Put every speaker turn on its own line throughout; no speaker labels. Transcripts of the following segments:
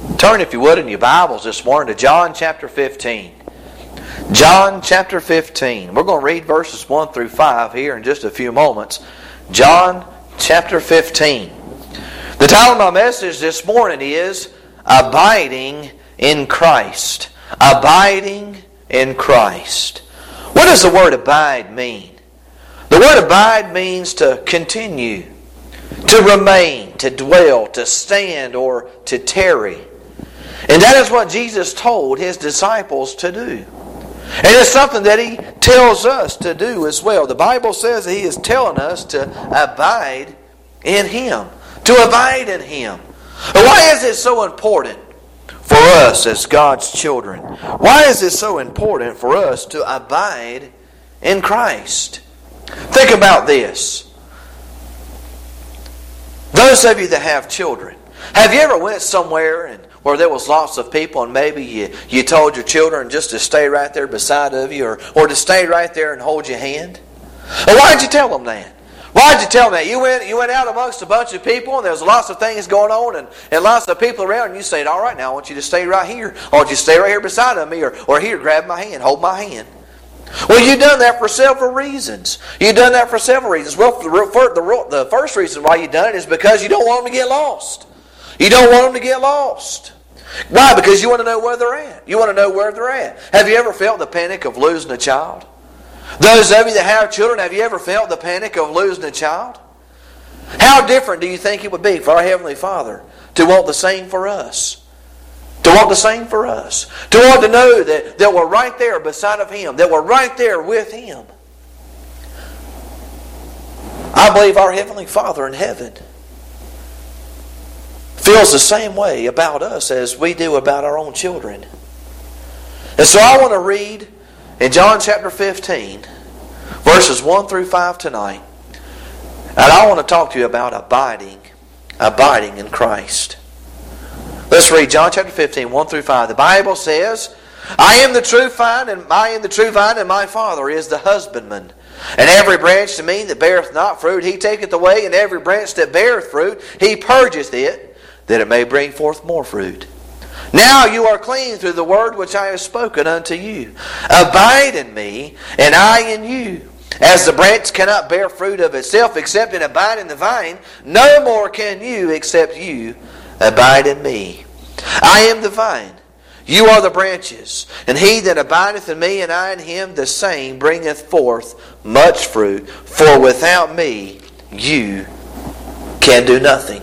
Turn, if you would, in your Bibles this morning to John chapter 15. John chapter 15. We're going to read verses 1 through 5 here in just a few moments. John chapter 15. The title of my message this morning is Abiding in Christ. Abiding in Christ. What does the word abide mean? The word abide means to continue, to remain, to dwell, to stand, or to tarry. And that is what Jesus told his disciples to do. And it's something that he tells us to do as well. The Bible says he is telling us to abide in him, to abide in him. Why is it so important for us as God's children? Why is it so important for us to abide in Christ? Think about this. Those of you that have children, have you ever went somewhere and where there was lots of people and maybe you, you told your children just to stay right there beside of you or, or to stay right there and hold your hand? Well, why did you tell them that? Why did you tell them that? You went, you went out amongst a bunch of people and there was lots of things going on and, and lots of people around and you said, all right, now I want you to stay right here. I want you to stay right here beside of me or, or here, grab my hand, hold my hand. Well, you've done that for several reasons. You've done that for several reasons. Well, the, the, the first reason why you've done it is because you don't want them to get lost. You don't want them to get lost. Why? Because you want to know where they're at. You want to know where they're at. Have you ever felt the panic of losing a child? Those of you that have children, have you ever felt the panic of losing a child? How different do you think it would be for our Heavenly Father to want the same for us? To want the same for us. To want to know that, that we're right there beside of Him, that we're right there with Him. I believe our Heavenly Father in heaven feels the same way about us as we do about our own children. And so I want to read in John chapter 15, verses 1 through 5 tonight. And I want to talk to you about abiding, abiding in Christ. Let's read John chapter 15, 1 through 5. The Bible says, I am the true vine, and I am the true vine, and my Father is the husbandman. And every branch to me that beareth not fruit, he taketh away, and every branch that beareth fruit, he purgeth it that it may bring forth more fruit. Now you are clean through the word which I have spoken unto you. Abide in me, and I in you. As the branch cannot bear fruit of itself except it abide in the vine, no more can you except you abide in me. I am the vine. You are the branches. And he that abideth in me, and I in him, the same bringeth forth much fruit. For without me, you can do nothing.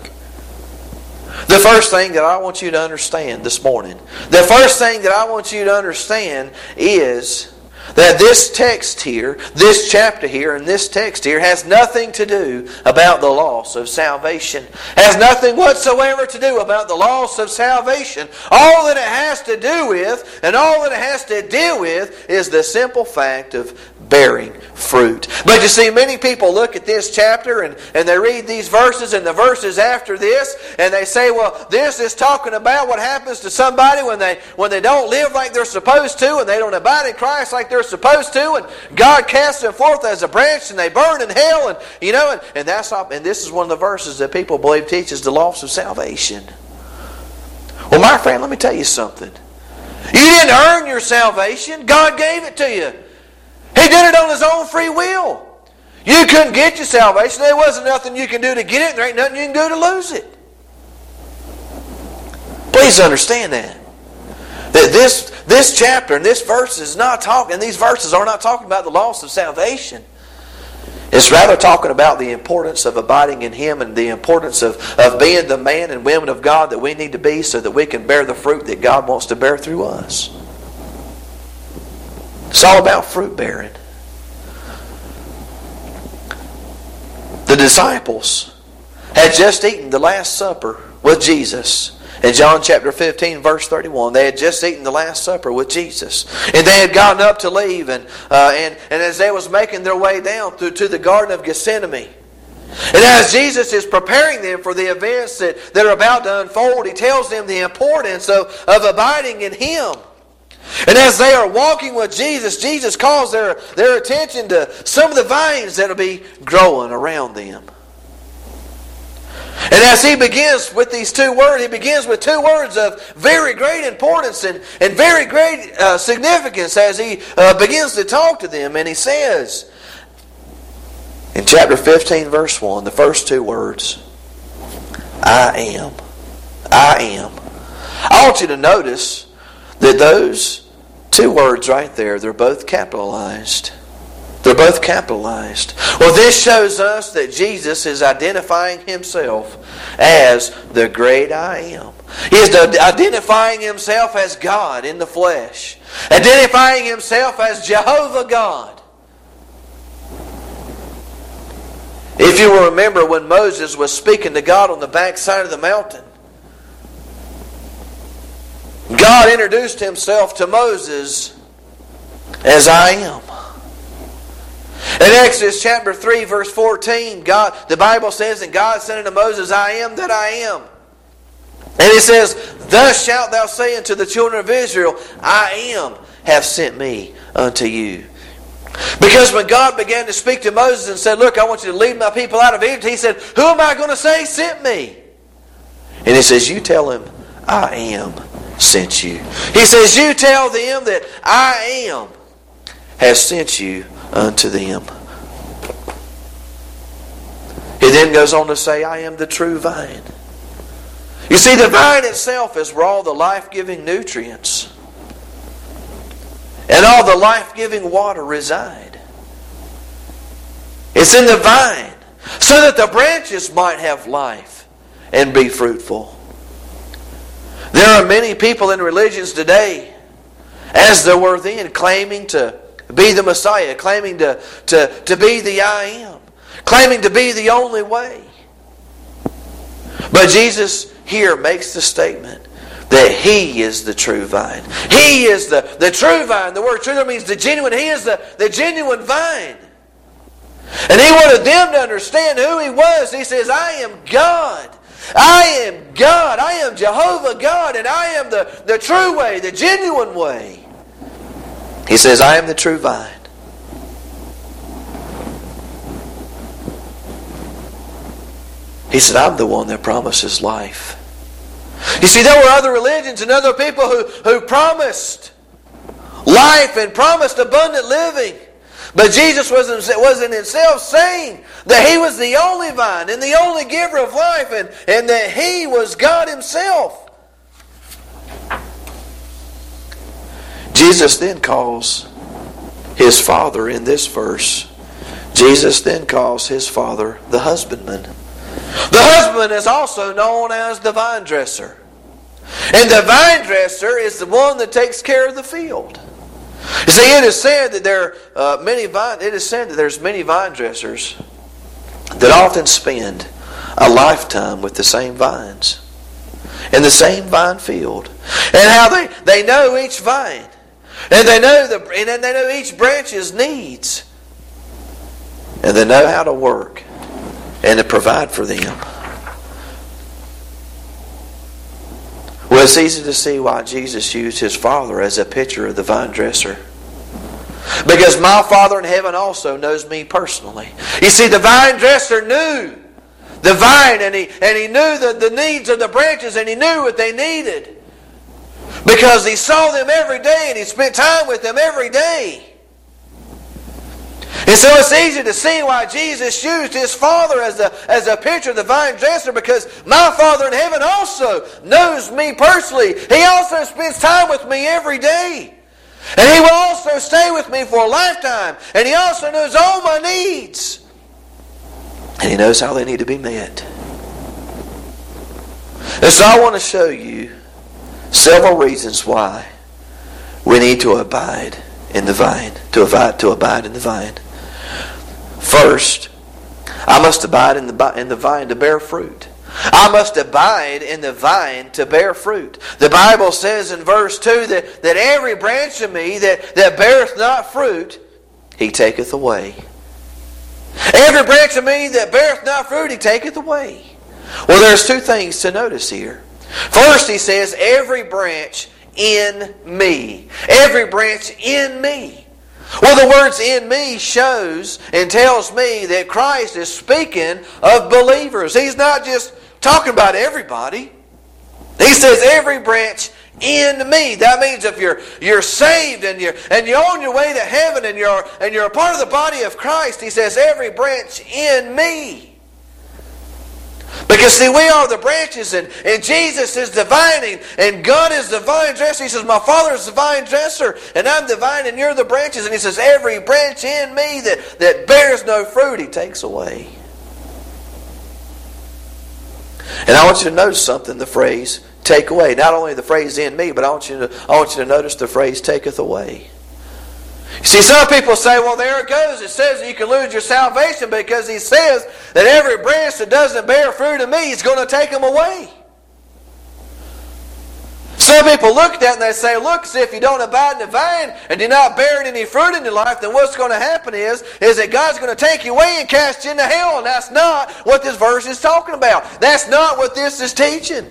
The first thing that I want you to understand this morning, the first thing that I want you to understand is that this text here, this chapter here, and this text here has nothing to do about the loss of salvation. Has nothing whatsoever to do about the loss of salvation. All that it has to do with, and all that it has to deal with, is the simple fact of bearing fruit. But you see, many people look at this chapter and, and they read these verses and the verses after this, and they say, well, this is talking about what happens to somebody when they when they don't live like they're supposed to, and they don't abide in Christ like they're supposed to, and God casts them forth as a branch and they burn in hell, and you know, and, and that's not, and this is one of the verses that people believe teaches the loss of salvation. Well, my friend, let me tell you something. You didn't earn your salvation. God gave it to you. He did it on his own free will. You couldn't get your salvation. There wasn't nothing you can do to get it, there ain't nothing you can do to lose it. Please understand that. That this, this chapter and this verse is not talking, these verses are not talking about the loss of salvation. It's rather talking about the importance of abiding in Him and the importance of, of being the man and women of God that we need to be so that we can bear the fruit that God wants to bear through us. It's all about fruit bearing. The disciples had just eaten the Last Supper with Jesus. In John chapter 15, verse 31, they had just eaten the Last Supper with Jesus. And they had gotten up to leave. And, uh, and, and as they was making their way down through to the Garden of Gethsemane, and as Jesus is preparing them for the events that, that are about to unfold, he tells them the importance of, of abiding in Him. And as they are walking with Jesus, Jesus calls their, their attention to some of the vines that will be growing around them. And as he begins with these two words, he begins with two words of very great importance and, and very great uh, significance as he uh, begins to talk to them. And he says, in chapter 15, verse 1, the first two words, I am. I am. I want you to notice that those two words right there, they're both capitalized. They're both capitalized. Well, this shows us that Jesus is identifying himself as the great I am. He is identifying himself as God in the flesh, identifying himself as Jehovah God. If you will remember when Moses was speaking to God on the backside of the mountain, God introduced himself to Moses as I am. In Exodus chapter 3, verse 14, God, the Bible says, And God said unto Moses, I am that I am. And he says, Thus shalt thou say unto the children of Israel, I am, have sent me unto you. Because when God began to speak to Moses and said, Look, I want you to lead my people out of Egypt, he said, Who am I going to say sent me? And he says, You tell him, I am sent you. He says, You tell them that I am has sent you unto them. He then goes on to say, I am the true vine. You see, the vine itself is where all the life giving nutrients and all the life giving water reside. It's in the vine so that the branches might have life and be fruitful. There are many people in religions today, as there were then, claiming to be the Messiah, claiming to, to, to be the I am, claiming to be the only way. But Jesus here makes the statement that He is the true vine. He is the, the true vine. The word true means the genuine. He is the, the genuine vine. And He wanted them to understand who He was. He says, I am God. I am God. I am Jehovah God, and I am the, the true way, the genuine way. He says, I am the true vine. He said, I'm the one that promises life. You see, there were other religions and other people who, who promised life and promised abundant living. But Jesus was, was in himself saying that he was the only vine and the only giver of life and, and that he was God himself. Jesus then calls his father in this verse. Jesus then calls his father the husbandman. The husband is also known as the vine dresser. And the vine dresser is the one that takes care of the field. You see, it is said that there are uh, many vine. It is said that there's many vine dressers that often spend a lifetime with the same vines in the same vine field, and how they they know each vine. And they know the and they know each branch's needs. And they know how to work and to provide for them. Well, it's easy to see why Jesus used his Father as a picture of the vine dresser. Because my Father in heaven also knows me personally. You see, the vine dresser knew the vine and he, and he knew the, the needs of the branches and he knew what they needed. Because he saw them every day and he spent time with them every day. And so it's easy to see why Jesus used his Father as a, as a picture of the vine dresser because my Father in heaven also knows me personally. He also spends time with me every day. And he will also stay with me for a lifetime. And he also knows all my needs. And he knows how they need to be met. And so I want to show you several reasons why we need to abide in the vine, to abide, to abide in the vine. First, I must abide in the, in the vine to bear fruit. I must abide in the vine to bear fruit. The Bible says in verse 2 that, that every branch of me that, that beareth not fruit, he taketh away. Every branch of me that beareth not fruit, he taketh away. Well, there's two things to notice here. First, he says, every branch in me. Every branch in me. Well, the words in me shows and tells me that Christ is speaking of believers. He's not just talking about everybody. He says, every branch in me. That means if you're you're saved and you're and you're on your way to heaven and you're and you're a part of the body of Christ, he says, every branch in me. Because see, we are the branches, and, and Jesus is the and God is the vine dresser. He says, My Father is the vine dresser, and I'm the vine, and you're the branches. And he says, Every branch in me that, that bears no fruit, he takes away. And I want you to notice something, the phrase take away. Not only the phrase in me, but I want you to, I want you to notice the phrase taketh away. See, some people say, well, there it goes. It says you can lose your salvation because he says that every branch that doesn't bear fruit in me, he's going to take them away. Some people look at that and they say, look, see, if you don't abide in the vine and do not bear any fruit in your life, then what's going to happen is, is that God's going to take you away and cast you into hell. And that's not what this verse is talking about. That's not what this is teaching.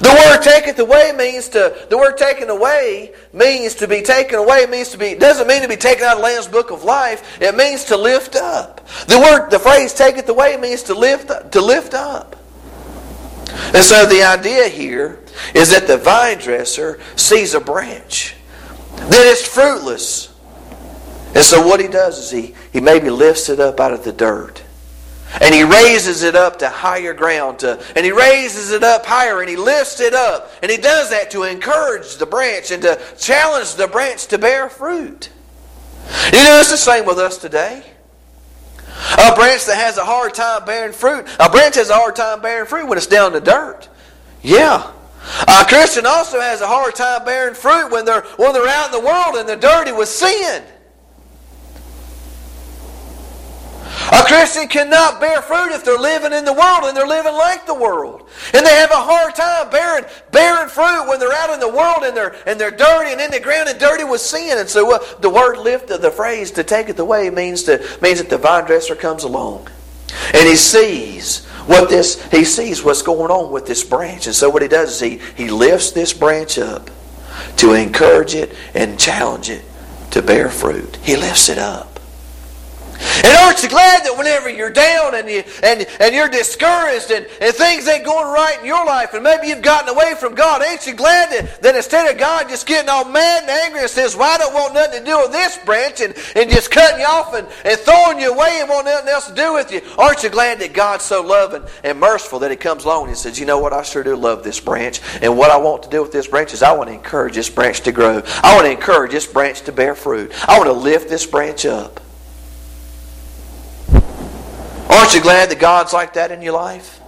The word taketh away means to the word taken away means to be taken away means to be doesn't mean to be taken out of the Lamb's book of life. It means to lift up. The word the phrase taketh away means to lift to lift up. And so the idea here is that the vine dresser sees a branch that is fruitless. And so what he does is he, he maybe lifts it up out of the dirt and he raises it up to higher ground. To, and he raises it up higher and he lifts it up. And he does that to encourage the branch and to challenge the branch to bear fruit. You know, it's the same with us today. A branch that has a hard time bearing fruit, a branch has a hard time bearing fruit when it's down in the dirt. Yeah. A Christian also has a hard time bearing fruit when they're, when they're out in the world and they're dirty with sin. A Christian cannot bear fruit if they're living in the world and they're living like the world. And they have a hard time bearing, bearing fruit when they're out in the world and they're, and they're dirty and in the ground and dirty with sin. And so uh, the word lift, of the phrase to take it away means, to, means that the vine dresser comes along. And he sees what this, he sees what's going on with this branch. And so what he does is he, he lifts this branch up to encourage it and challenge it to bear fruit. He lifts it up. And aren't you glad that whenever you're down and, you, and, and you're discouraged and, and things ain't going right in your life and maybe you've gotten away from God, ain't you glad that, that instead of God just getting all mad and angry and says, well, I don't want nothing to do with this branch and, and just cutting you off and, and throwing you away and want nothing else to do with you, aren't you glad that God's so loving and merciful that He comes along and says, you know what, I sure do love this branch and what I want to do with this branch is I want to encourage this branch to grow. I want to encourage this branch to bear fruit. I want to lift this branch up. Aren't you glad that God's like that in your life?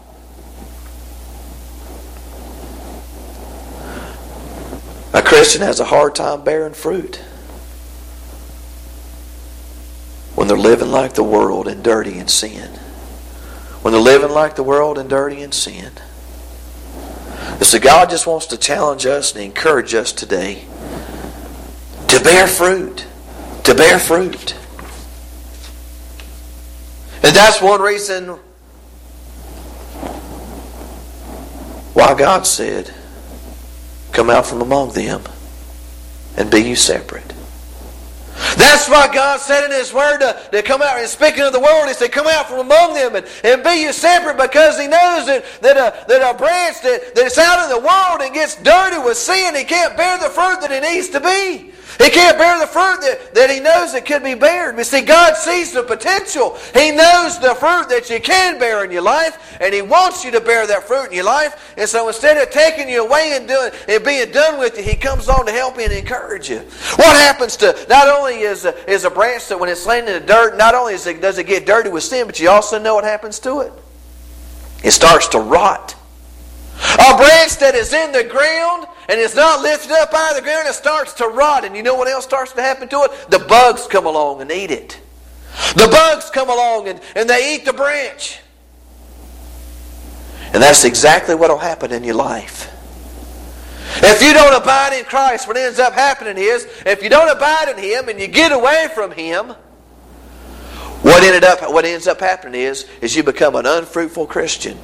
A Christian has a hard time bearing fruit when they're living like the world and dirty in sin. When they're living like the world and dirty in sin. So God just wants to challenge us and encourage us today to bear fruit. To bear fruit. And that's one reason why God said, Come out from among them and be you separate. That's why God said in His Word to, to come out and speaking of the world, He said, Come out from among them and, and be you separate because He knows that, that, a, that a branch that, that's out in the world and gets dirty with sin, He can't bear the fruit that it needs to be. He can't bear the fruit that, that he knows that could be bared. But see, God sees the potential. He knows the fruit that you can bear in your life, and He wants you to bear that fruit in your life. And so instead of taking you away and doing and being done with you, He comes on to help you and encourage you. What happens to not only is a, is a branch that when it's laying in the dirt, not only it, does it get dirty with sin, but you also know what happens to it. It starts to rot. A branch that is in the ground and it's not lifted up out of the ground, it starts to rot. And you know what else starts to happen to it? The bugs come along and eat it. The bugs come along and, and they eat the branch. And that's exactly what will happen in your life. If you don't abide in Christ, what ends up happening is, if you don't abide in Him and you get away from Him, what ended up what ends up happening is, is you become an unfruitful Christian.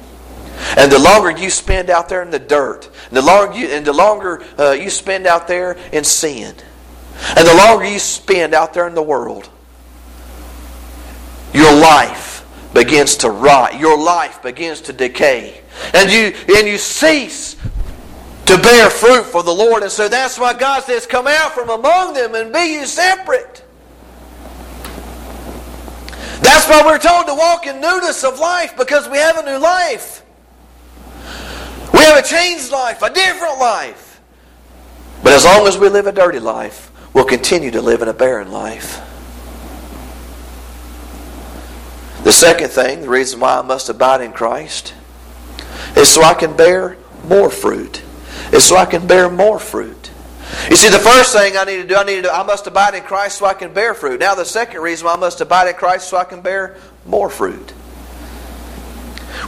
And the longer you spend out there in the dirt, and the longer you, and the longer uh, you spend out there in sin, and the longer you spend out there in the world, your life begins to rot. Your life begins to decay. And you, and you cease to bear fruit for the Lord. And so that's why God says, Come out from among them and be you separate. That's why we're told to walk in newness of life because we have a new life. We have a changed life, a different life. But as long as we live a dirty life, we'll continue to live in a barren life. The second thing, the reason why I must abide in Christ, is so I can bear more fruit. Is so I can bear more fruit. You see, the first thing I need to do, I need to, I must abide in Christ so I can bear fruit. Now, the second reason why I must abide in Christ so I can bear more fruit.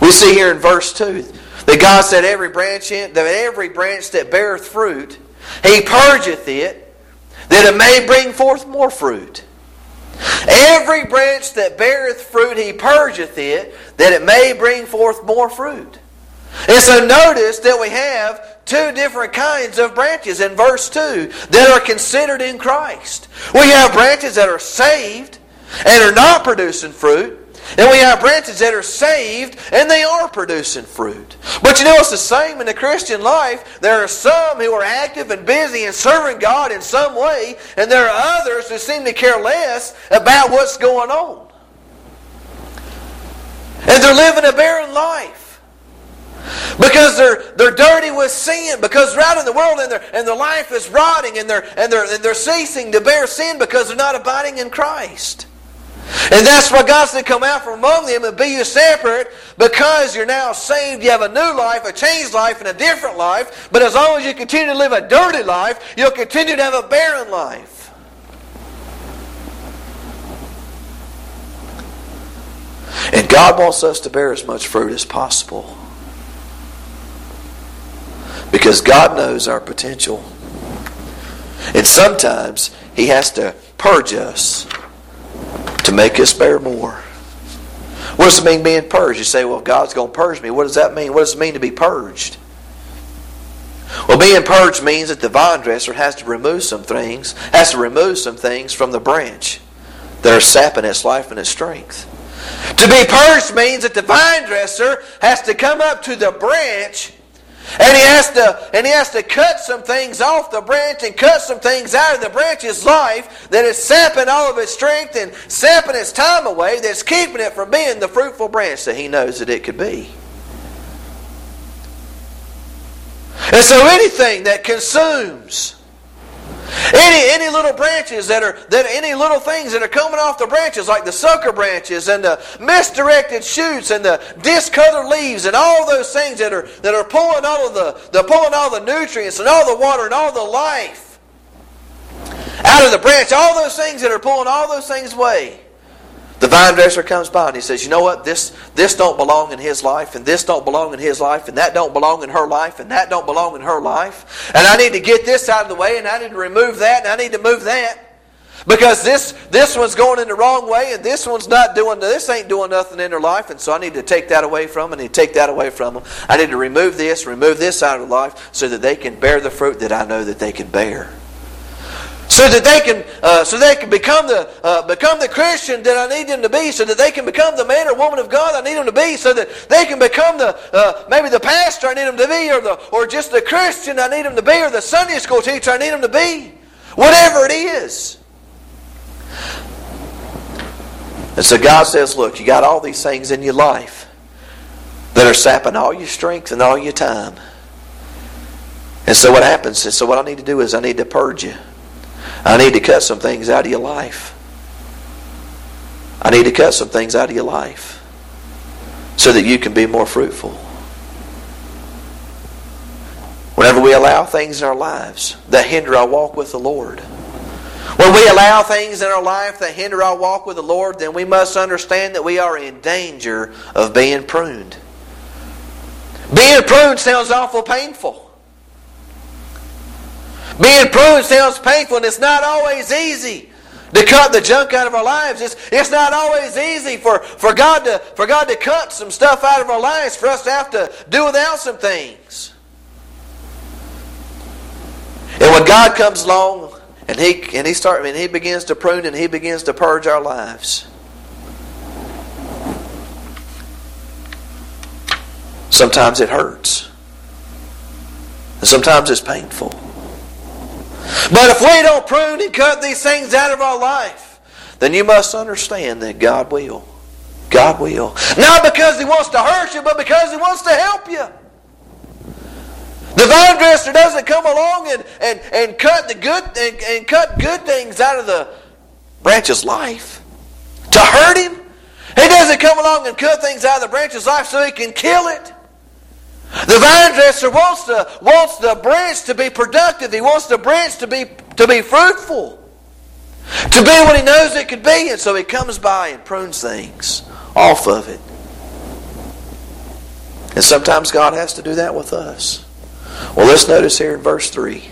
We see here in verse two that God said, "Every branch, in, that every branch that beareth fruit, He purgeth it, that it may bring forth more fruit." Every branch that beareth fruit, he purgeth it, that it may bring forth more fruit. And so notice that we have two different kinds of branches in verse 2 that are considered in Christ. We have branches that are saved and are not producing fruit. And we have branches that are saved and they are producing fruit. But you know, it's the same in the Christian life. There are some who are active and busy and serving God in some way, and there are others who seem to care less about what's going on. And they're living a barren life. Because they're, they're dirty with sin, because they're out in the world and, and their life is rotting and they're, and, they're, and they're ceasing to bear sin because they're not abiding in Christ. And that's why God said, Come out from among them and be you separate because you're now saved. You have a new life, a changed life, and a different life. But as long as you continue to live a dirty life, you'll continue to have a barren life. And God wants us to bear as much fruit as possible. Because God knows our potential. And sometimes He has to purge us to make us bear more. What does it mean being purged? You say, well, God's going to purge me. What does that mean? What does it mean to be purged? Well, being purged means that the vine dresser has to remove some things, has to remove some things from the branch that are sapping its life and its strength. To be purged means that the vine dresser has to come up to the branch and he has to and he has to cut some things off the branch and cut some things out of the branch's life that is sapping all of its strength and sapping its time away that's keeping it from being the fruitful branch that he knows that it could be. And so anything that consumes any, any little branches that are that any little things that are coming off the branches, like the sucker branches and the misdirected shoots and the discolored leaves and all those things that are that are pulling all of the they're pulling all the nutrients and all the water and all the life out of the branch, all those things that are pulling all those things away. The vine dresser comes by and he says, You know what? This, this don't belong in his life, and this don't belong in his life, and that don't belong in her life, and that don't belong in her life. And I need to get this out of the way, and I need to remove that, and I need to move that. Because this, this one's going in the wrong way, and this one's not doing, this ain't doing nothing in their life, and so I need to take that away from them, and take that away from them. I need to remove this, remove this out of life, so that they can bear the fruit that I know that they can bear so that they can uh, so they can become the uh, become the Christian that I need them to be, so that they can become the man or woman of God I need them to be, so that they can become the uh, maybe the pastor I need them to be, or the or just the Christian I need them to be, or the Sunday school teacher I need them to be, whatever it is. And so God says, look, you got all these things in your life that are sapping all your strength and all your time. And so what happens is, so what I need to do is I need to purge you. I need to cut some things out of your life. I need to cut some things out of your life so that you can be more fruitful. Whenever we allow things in our lives that hinder our walk with the Lord, when we allow things in our life that hinder our walk with the Lord, then we must understand that we are in danger of being pruned. Being pruned sounds awful painful. Being pruned sounds painful, and it's not always easy to cut the junk out of our lives. It's, it's not always easy for, for, God to, for God to cut some stuff out of our lives, for us to have to do without some things. And when God comes along and He and He start and He begins to prune and He begins to purge our lives. Sometimes it hurts. And sometimes it's painful. But if we don't prune and cut these things out of our life, then you must understand that God will. God will. Not because He wants to hurt you, but because He wants to help you. The vine dresser doesn't come along and, and, and cut the good and, and cut good things out of the branch's life to hurt him. He doesn't come along and cut things out of the branch's life so he can kill it. The vine dresser wants the, wants the branch to be productive. He wants the branch to be, to be fruitful. To be what he knows it could be. And so he comes by and prunes things off of it. And sometimes God has to do that with us. Well, let's notice here in verse 3.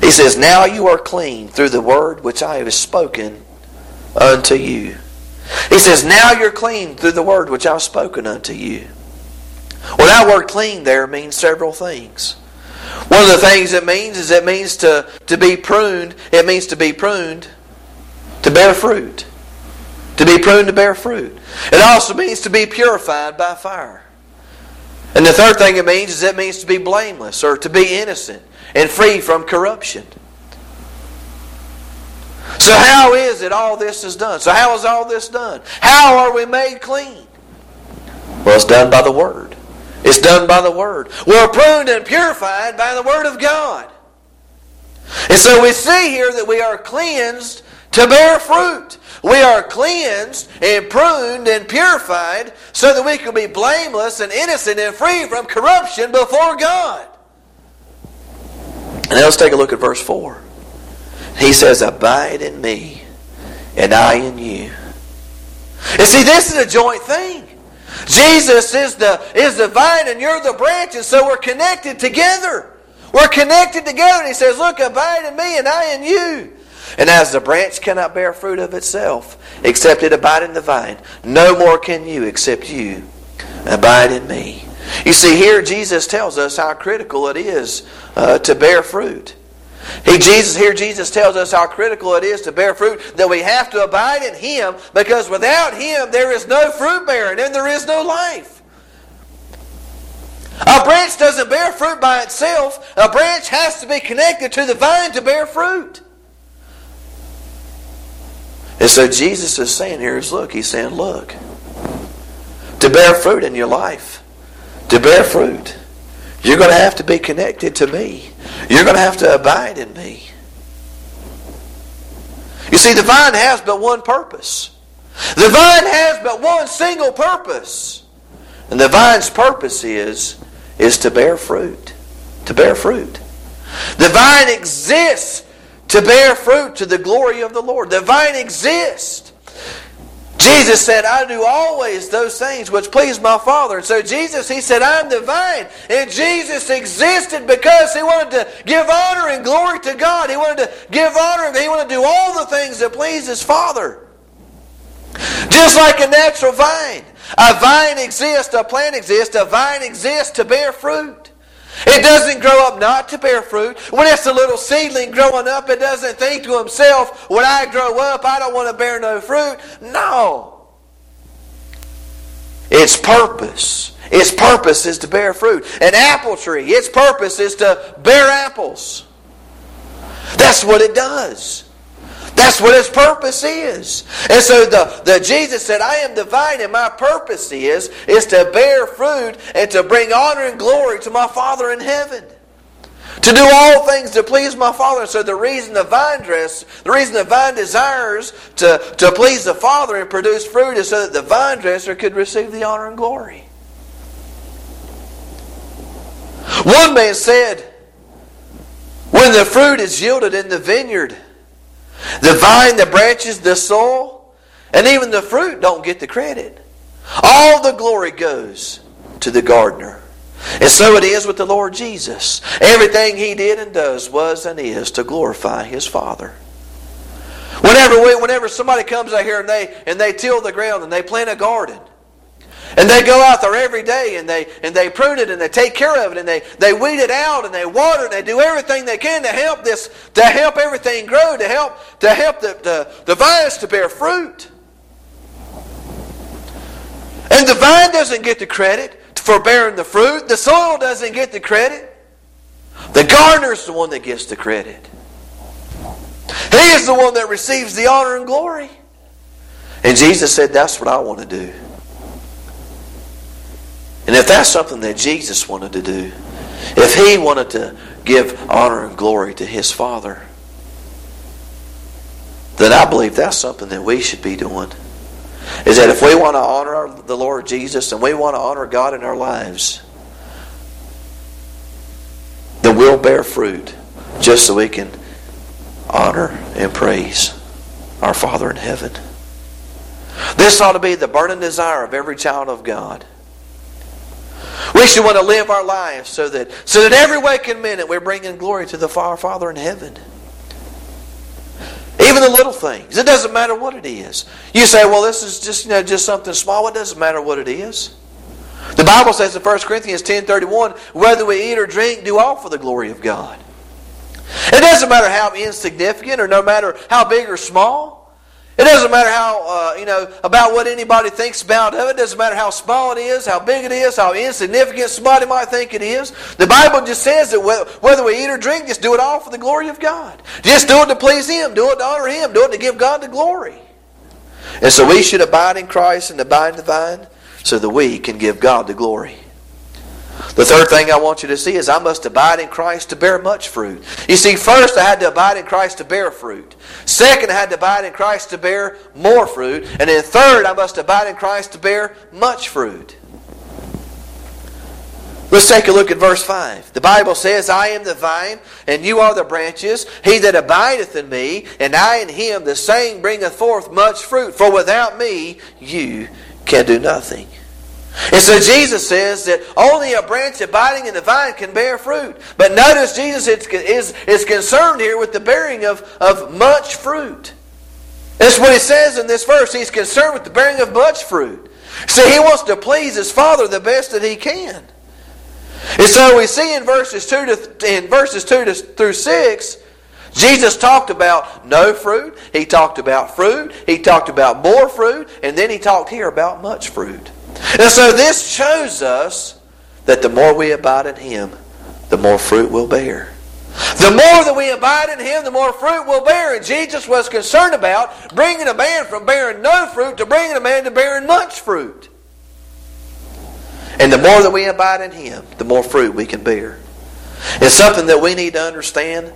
He says, Now you are clean through the word which I have spoken unto you. He says, Now you're clean through the word which I've spoken unto you. Well, that word clean there means several things. One of the things it means is it means to, to be pruned. It means to be pruned to bear fruit. To be pruned to bear fruit. It also means to be purified by fire. And the third thing it means is it means to be blameless or to be innocent and free from corruption. So, how is it all this is done? So, how is all this done? How are we made clean? Well, it's done by the Word. It's done by the Word. We're pruned and purified by the Word of God. And so we see here that we are cleansed to bear fruit. We are cleansed and pruned and purified so that we can be blameless and innocent and free from corruption before God. And now let's take a look at verse 4. He says, Abide in me, and I in you. And see, this is a joint thing. Jesus is the, is the vine and you're the branches, so we're connected together. We're connected together. And he says, Look, abide in me and I in you. And as the branch cannot bear fruit of itself, except it abide in the vine, no more can you except you abide in me. You see, here Jesus tells us how critical it is uh, to bear fruit. He, Jesus, here Jesus tells us how critical it is to bear fruit, that we have to abide in Him, because without Him there is no fruit bearing and there is no life. A branch doesn't bear fruit by itself. A branch has to be connected to the vine to bear fruit. And so Jesus is saying here is look, he's saying, look, to bear fruit in your life, to bear fruit, you're going to have to be connected to me. You're going to have to abide in me. You see, the vine has but one purpose. The vine has but one single purpose. And the vine's purpose is, is to bear fruit. To bear fruit. The vine exists to bear fruit to the glory of the Lord. The vine exists. Jesus said, I do always those things which please my Father. And so Jesus, he said, I'm the vine. And Jesus existed because he wanted to give honor and glory to God. He wanted to give honor and he wanted to do all the things that please his Father. Just like a natural vine. A vine exists, a plant exists, a vine exists to bear fruit. It doesn't grow up not to bear fruit. When it's a little seedling growing up, it doesn't think to himself, when I grow up, I don't want to bear no fruit. No. Its purpose. Its purpose is to bear fruit. An apple tree, its purpose is to bear apples. That's what it does. That's what his purpose is. And so the, the Jesus said, I am the vine, and my purpose is, is to bear fruit and to bring honor and glory to my Father in heaven. To do all things to please my Father. So the reason the vine dress, the reason the vine desires to, to please the Father and produce fruit is so that the vine dresser could receive the honor and glory. One man said, when the fruit is yielded in the vineyard, the vine, the branches, the soil, and even the fruit don't get the credit. All the glory goes to the gardener. And so it is with the Lord Jesus. Everything he did and does was and is to glorify his Father. Whenever whenever somebody comes out here and they and they till the ground and they plant a garden, and they go out there every day and they and they prune it and they take care of it and they, they weed it out and they water it and they do everything they can to help this to help everything grow, to help to help the, the, the vines to bear fruit. And the vine doesn't get the credit for bearing the fruit. The soil doesn't get the credit. The gardener's the one that gets the credit. He is the one that receives the honor and glory. And Jesus said, That's what I want to do. And if that's something that Jesus wanted to do, if he wanted to give honor and glory to his Father, then I believe that's something that we should be doing. Is that if we want to honor the Lord Jesus and we want to honor God in our lives, then we'll bear fruit just so we can honor and praise our Father in heaven. This ought to be the burning desire of every child of God. We should want to live our lives so that, so that every waking minute we're bringing glory to the Father in heaven. Even the little things. It doesn't matter what it is. You say, well, this is just, you know, just something small. It doesn't matter what it is. The Bible says in 1 Corinthians 10.31, whether we eat or drink, do all for the glory of God. It doesn't matter how insignificant or no matter how big or small. It doesn't matter how, uh, you know, about what anybody thinks about it. It doesn't matter how small it is, how big it is, how insignificant somebody might think it is. The Bible just says that whether we eat or drink, just do it all for the glory of God. Just do it to please Him. Do it to honor Him. Do it to give God the glory. And so we should abide in Christ and abide in the vine so that we can give God the glory. The third thing I want you to see is I must abide in Christ to bear much fruit. You see, first I had to abide in Christ to bear fruit. Second, I had to abide in Christ to bear more fruit. And then third, I must abide in Christ to bear much fruit. Let's take a look at verse 5. The Bible says, I am the vine, and you are the branches. He that abideth in me, and I in him, the same bringeth forth much fruit. For without me, you can do nothing. And so Jesus says that only a branch abiding in the vine can bear fruit. But notice Jesus is, is concerned here with the bearing of, of much fruit. That's what he says in this verse. He's concerned with the bearing of much fruit. See, he wants to please his Father the best that he can. And so we see in verses 2 to, in verses 2 to, through 6, Jesus talked about no fruit, he talked about fruit, he talked about more fruit, and then he talked here about much fruit. And so this shows us that the more we abide in Him, the more fruit we'll bear. The more that we abide in Him, the more fruit we'll bear. And Jesus was concerned about bringing a man from bearing no fruit to bringing a man to bearing much fruit. And the more that we abide in Him, the more fruit we can bear. It's something that we need to understand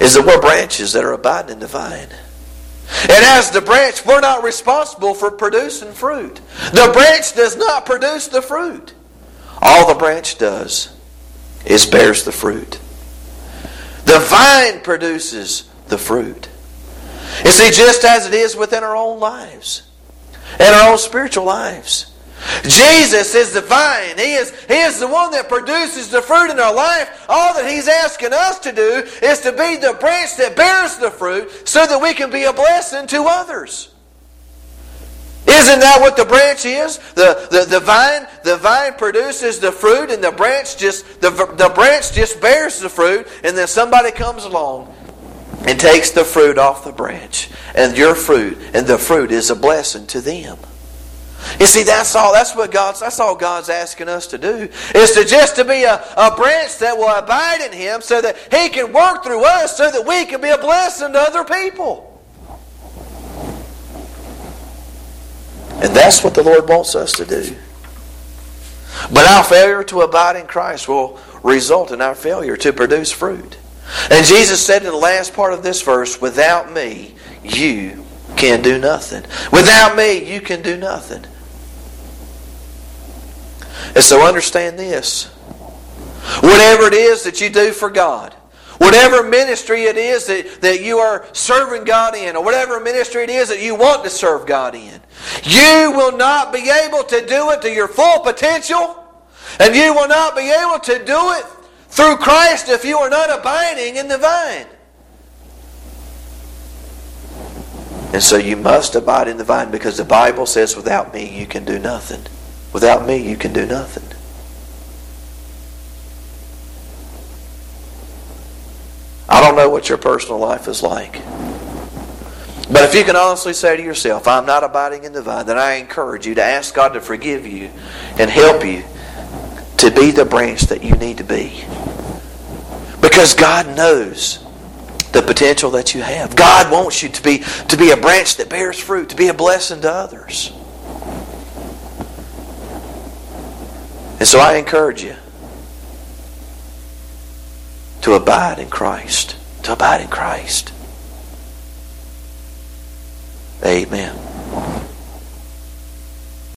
is that we're branches that are abiding in the vine. And as the branch, we're not responsible for producing fruit. The branch does not produce the fruit. All the branch does is bears the fruit. The vine produces the fruit. You see, just as it is within our own lives and our own spiritual lives. Jesus is the vine. He is, he is the one that produces the fruit in our life. All that He's asking us to do is to be the branch that bears the fruit so that we can be a blessing to others. Isn't that what the branch is? The, the, the vine the vine produces the fruit and the branch just the, the branch just bears the fruit and then somebody comes along and takes the fruit off the branch and your fruit and the fruit is a blessing to them. You see, that's all. That's what God's. That's all God's asking us to do is to just to be a, a branch that will abide in Him, so that He can work through us, so that we can be a blessing to other people. And that's what the Lord wants us to do. But our failure to abide in Christ will result in our failure to produce fruit. And Jesus said in the last part of this verse, "Without me, you can do nothing. Without me, you can do nothing. And so understand this. Whatever it is that you do for God, whatever ministry it is that, that you are serving God in, or whatever ministry it is that you want to serve God in, you will not be able to do it to your full potential, and you will not be able to do it through Christ if you are not abiding in the vine. And so you must abide in the vine because the Bible says, without me, you can do nothing. Without me, you can do nothing. I don't know what your personal life is like. But if you can honestly say to yourself, I'm not abiding in the vine, then I encourage you to ask God to forgive you and help you to be the branch that you need to be. Because God knows the potential that you have. God wants you to be, to be a branch that bears fruit, to be a blessing to others. And so I encourage you to abide in Christ. To abide in Christ. Amen.